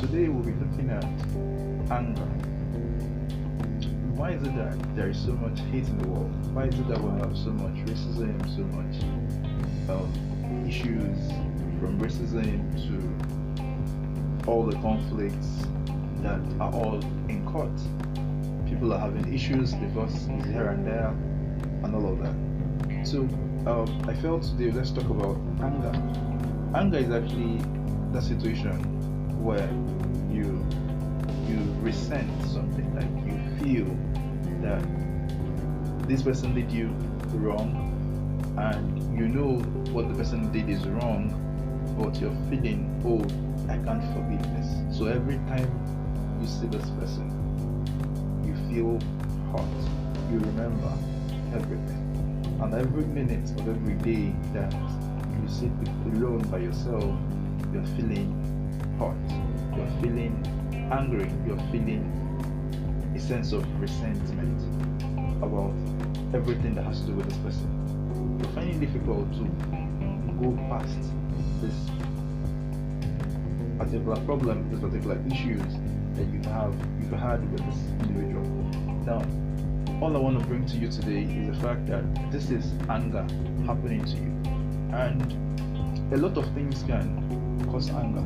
today we'll be looking at anger. Why is it that there is so much hate in the world? Why is it that we have so much racism, so much um, issues from racism to all the conflicts that are all in court? People are having issues, divorce is here and there, and all of that. So um, I felt today let's talk about anger. Anger is actually the situation where you you resent something, like you feel that this person did you wrong, and you know what the person did is wrong, but you're feeling, oh, I can't forgive this. So every time you see this person, you feel hot. You remember everything and every minute of every day that you sit alone by yourself, you're feeling hot, you're feeling angry, you're feeling a sense of resentment about everything that has to do with this person. You're finding it difficult to go past this particular problem, this particular issues that you have you've had with this individual. Now all I want to bring to you today is the fact that this is anger happening to you. And a lot of things can cause anger.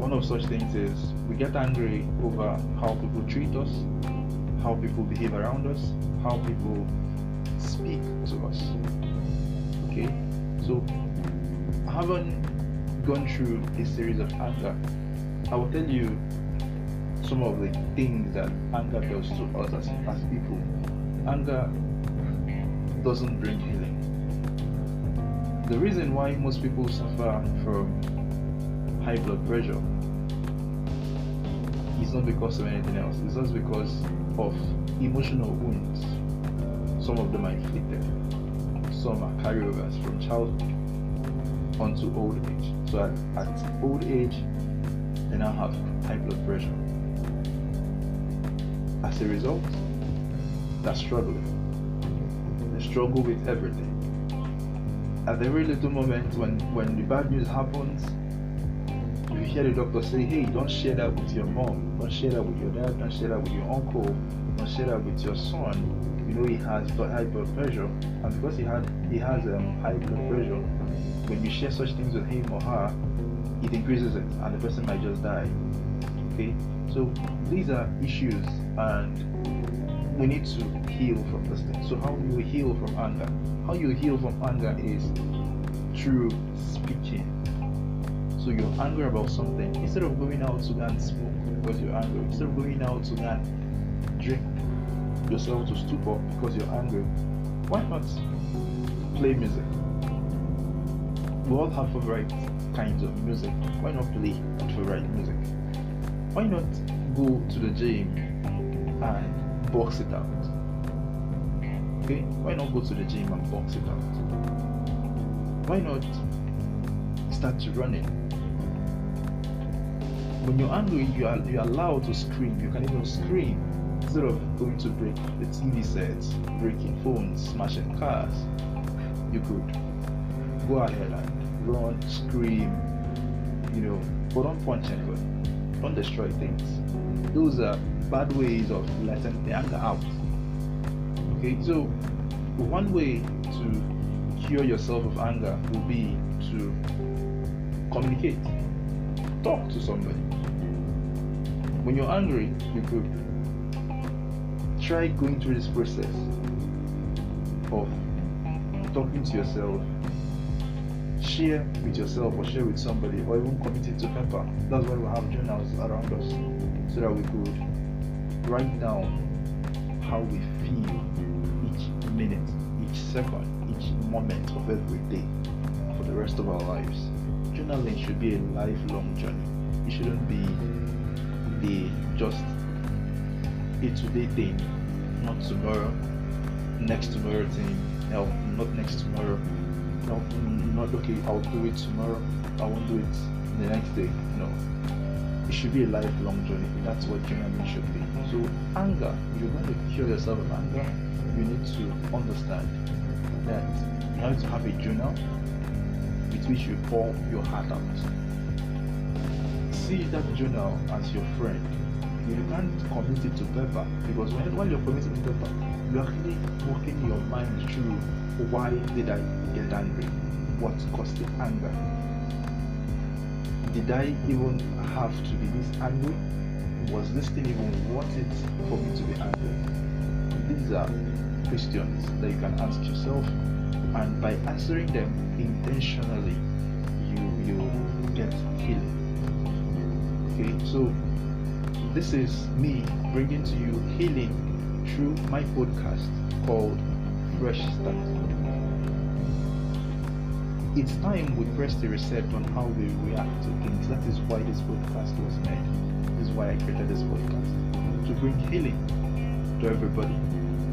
One of such things is we get angry over how people treat us, how people behave around us, how people speak to us. Okay? So I haven't gone through a series of anger. I will tell you some of the things that anger does to us as, as people. Anger doesn't bring healing. The reason why most people suffer from high blood pressure is not because of anything else, it's just because of emotional wounds. Some of them are inflicted, some are carryovers from childhood onto old age. So at, at old age, they now have high blood pressure as a result, they're struggling. They struggle with everything. At every little moment when, when the bad news happens, you hear the doctor say, hey, don't share that with your mom, don't share that with your dad, don't share that with your uncle, don't share that with your son. You know he has high blood pressure, and because he had he has um, high blood pressure, when you share such things with him or her, it increases it, and the person might just die. Okay, so these are issues and we need to heal from this thing. So how do you heal from anger? How you heal from anger is through speaking. So you're angry about something. Instead of going out to go and smoke because you're angry, instead of going out to go and drink yourself to stupor because you're angry, why not play music? We all have favorite kinds of music. Why not play favorite music? Why not go to the gym and box it out. Okay? Why not go to the gym and box it out? Why not start running? When you're angry, you are you're allowed to scream. You can even scream instead of going to break the TV sets, breaking phones, smashing cars. You could go ahead and run, scream, you know, but don't punch anyone. don't destroy things. Those are bad ways of letting the anger out. Okay, so one way to cure yourself of anger will be to communicate, talk to somebody. When you're angry, you could try going through this process of talking to yourself, share with yourself or share with somebody, or even commit it to paper. That's why we have journals around us so that we could write down how we feel each minute, each second, each moment of every day for the rest of our lives. Journaling should be a lifelong journey. It shouldn't be the just a today thing, not tomorrow, next tomorrow thing, no, not next tomorrow, no, mm, not okay, I'll do it tomorrow, I won't do it the next day. No. It should be a lifelong journey. That's what journaling should be. So anger, you're going to cure yourself of anger, you need to understand that you have to have a journal with which you pour your heart out. See that journal as your friend, you can't commit it to paper because when, while you're committing to paper, you're actually walking your mind through why did I get angry? What caused the anger? Did I even have to be this angry? Was this thing even worth it for me to be angry? These are questions that you can ask yourself, and by answering them intentionally, you will get healing. Okay, so this is me bringing to you healing through my podcast called Fresh Start. It's time we press the reset on how we react to things. That is why this podcast was made. This is why I created this podcast. To bring healing to everybody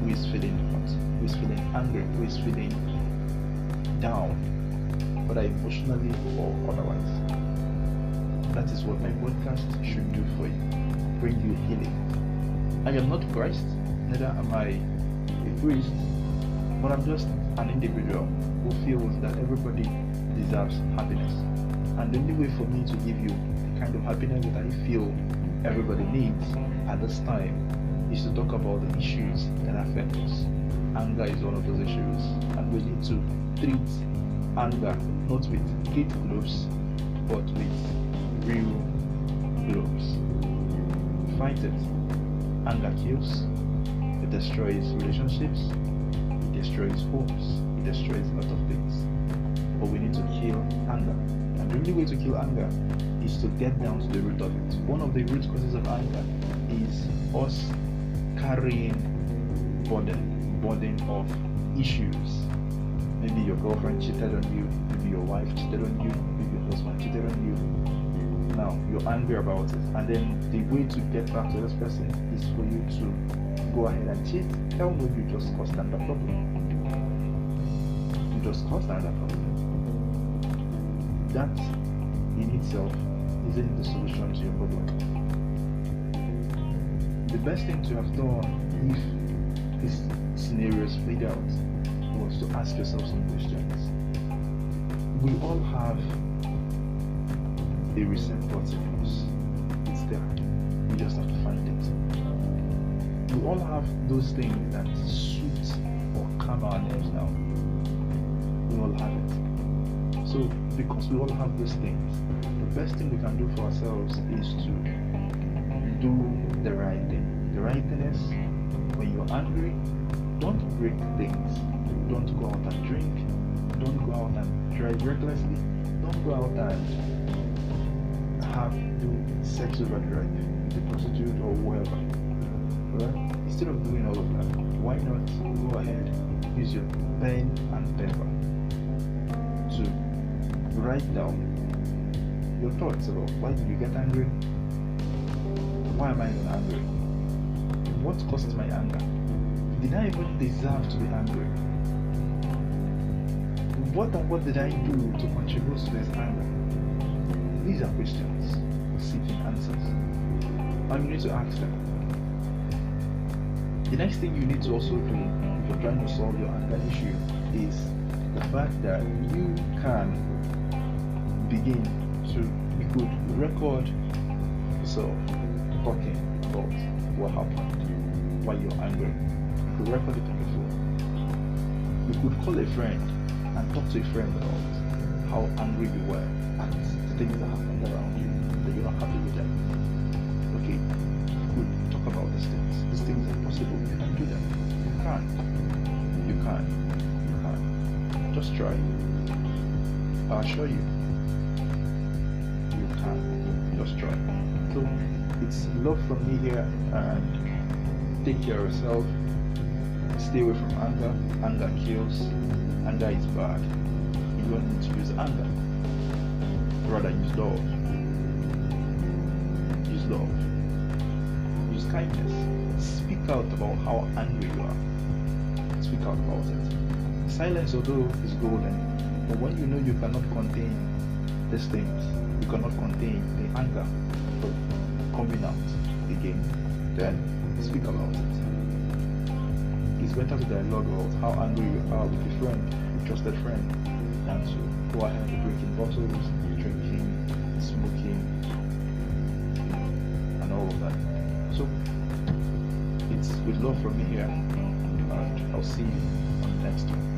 who is feeling hot, who is feeling angry, who is feeling down, whether emotionally or otherwise. That is what my podcast should do for you. Bring you healing. I am not Christ, neither am I a priest, but I'm just an individual who feels that everybody deserves happiness. And the only way for me to give you the kind of happiness that I feel everybody needs at this time is to talk about the issues that affect us. Anger is one of those issues, and we need to treat anger not with kid gloves but with real gloves. Fight it. Anger kills, it destroys relationships, it destroys homes, it destroys a lot of things. But we need to kill anger. And the only way to kill anger is to get down to the root of it. One of the root causes of anger is us carrying burden, burden of issues. Maybe your girlfriend cheated on you, maybe your wife cheated on you, maybe your husband cheated on you. Now you're angry about it, and then the way to get back to this person is for you to go ahead and cheat. Tell me you just caused another problem. You just caused another problem. That in itself isn't the solution to your problem. The best thing to have done if this scenario is played out was to ask yourself some questions. We all have reset button in us. It's there. We just have to find it. We all have those things that suit or calm our nerves down. We all have it. So because we all have those things, the best thing we can do for ourselves is to do the right thing. The right thing is when you're angry, don't break things. Don't go out and drink. Don't go out and drive recklessly. Don't go out and have sex drive with a prostitute or whoever. Right? Instead of doing all of that, why not go ahead, use your pen and paper to write down your thoughts about why did you get angry? Why am I even angry? What causes my anger? Did I even deserve to be angry? What and what did I do to contribute to this anger? These are questions seeking answers. And you need to ask them. The next thing you need to also do if you're trying to solve your anger issue is the fact that you can begin to you could record yourself talking about what happened, why you're angry. You could record it on your phone. You could call a friend and talk to a friend about how angry you were at Just try. I'll assure you. You can. Just try. So it's love from me here and take care of yourself. Stay away from anger. Anger kills. Anger is bad. You don't need to use anger. Rather use love. Use love. Use kindness. Speak out about how angry you are. Speak out about it silence, although, is golden, but when you know you cannot contain these things, you cannot contain the anger coming out again, then speak about it. It's better to dialogue about how angry you are with a friend, a trusted friend, than to go ahead and breaking bottles, drinking, smoking, and all of that. So it's with love from me here, and I'll see you on the next one.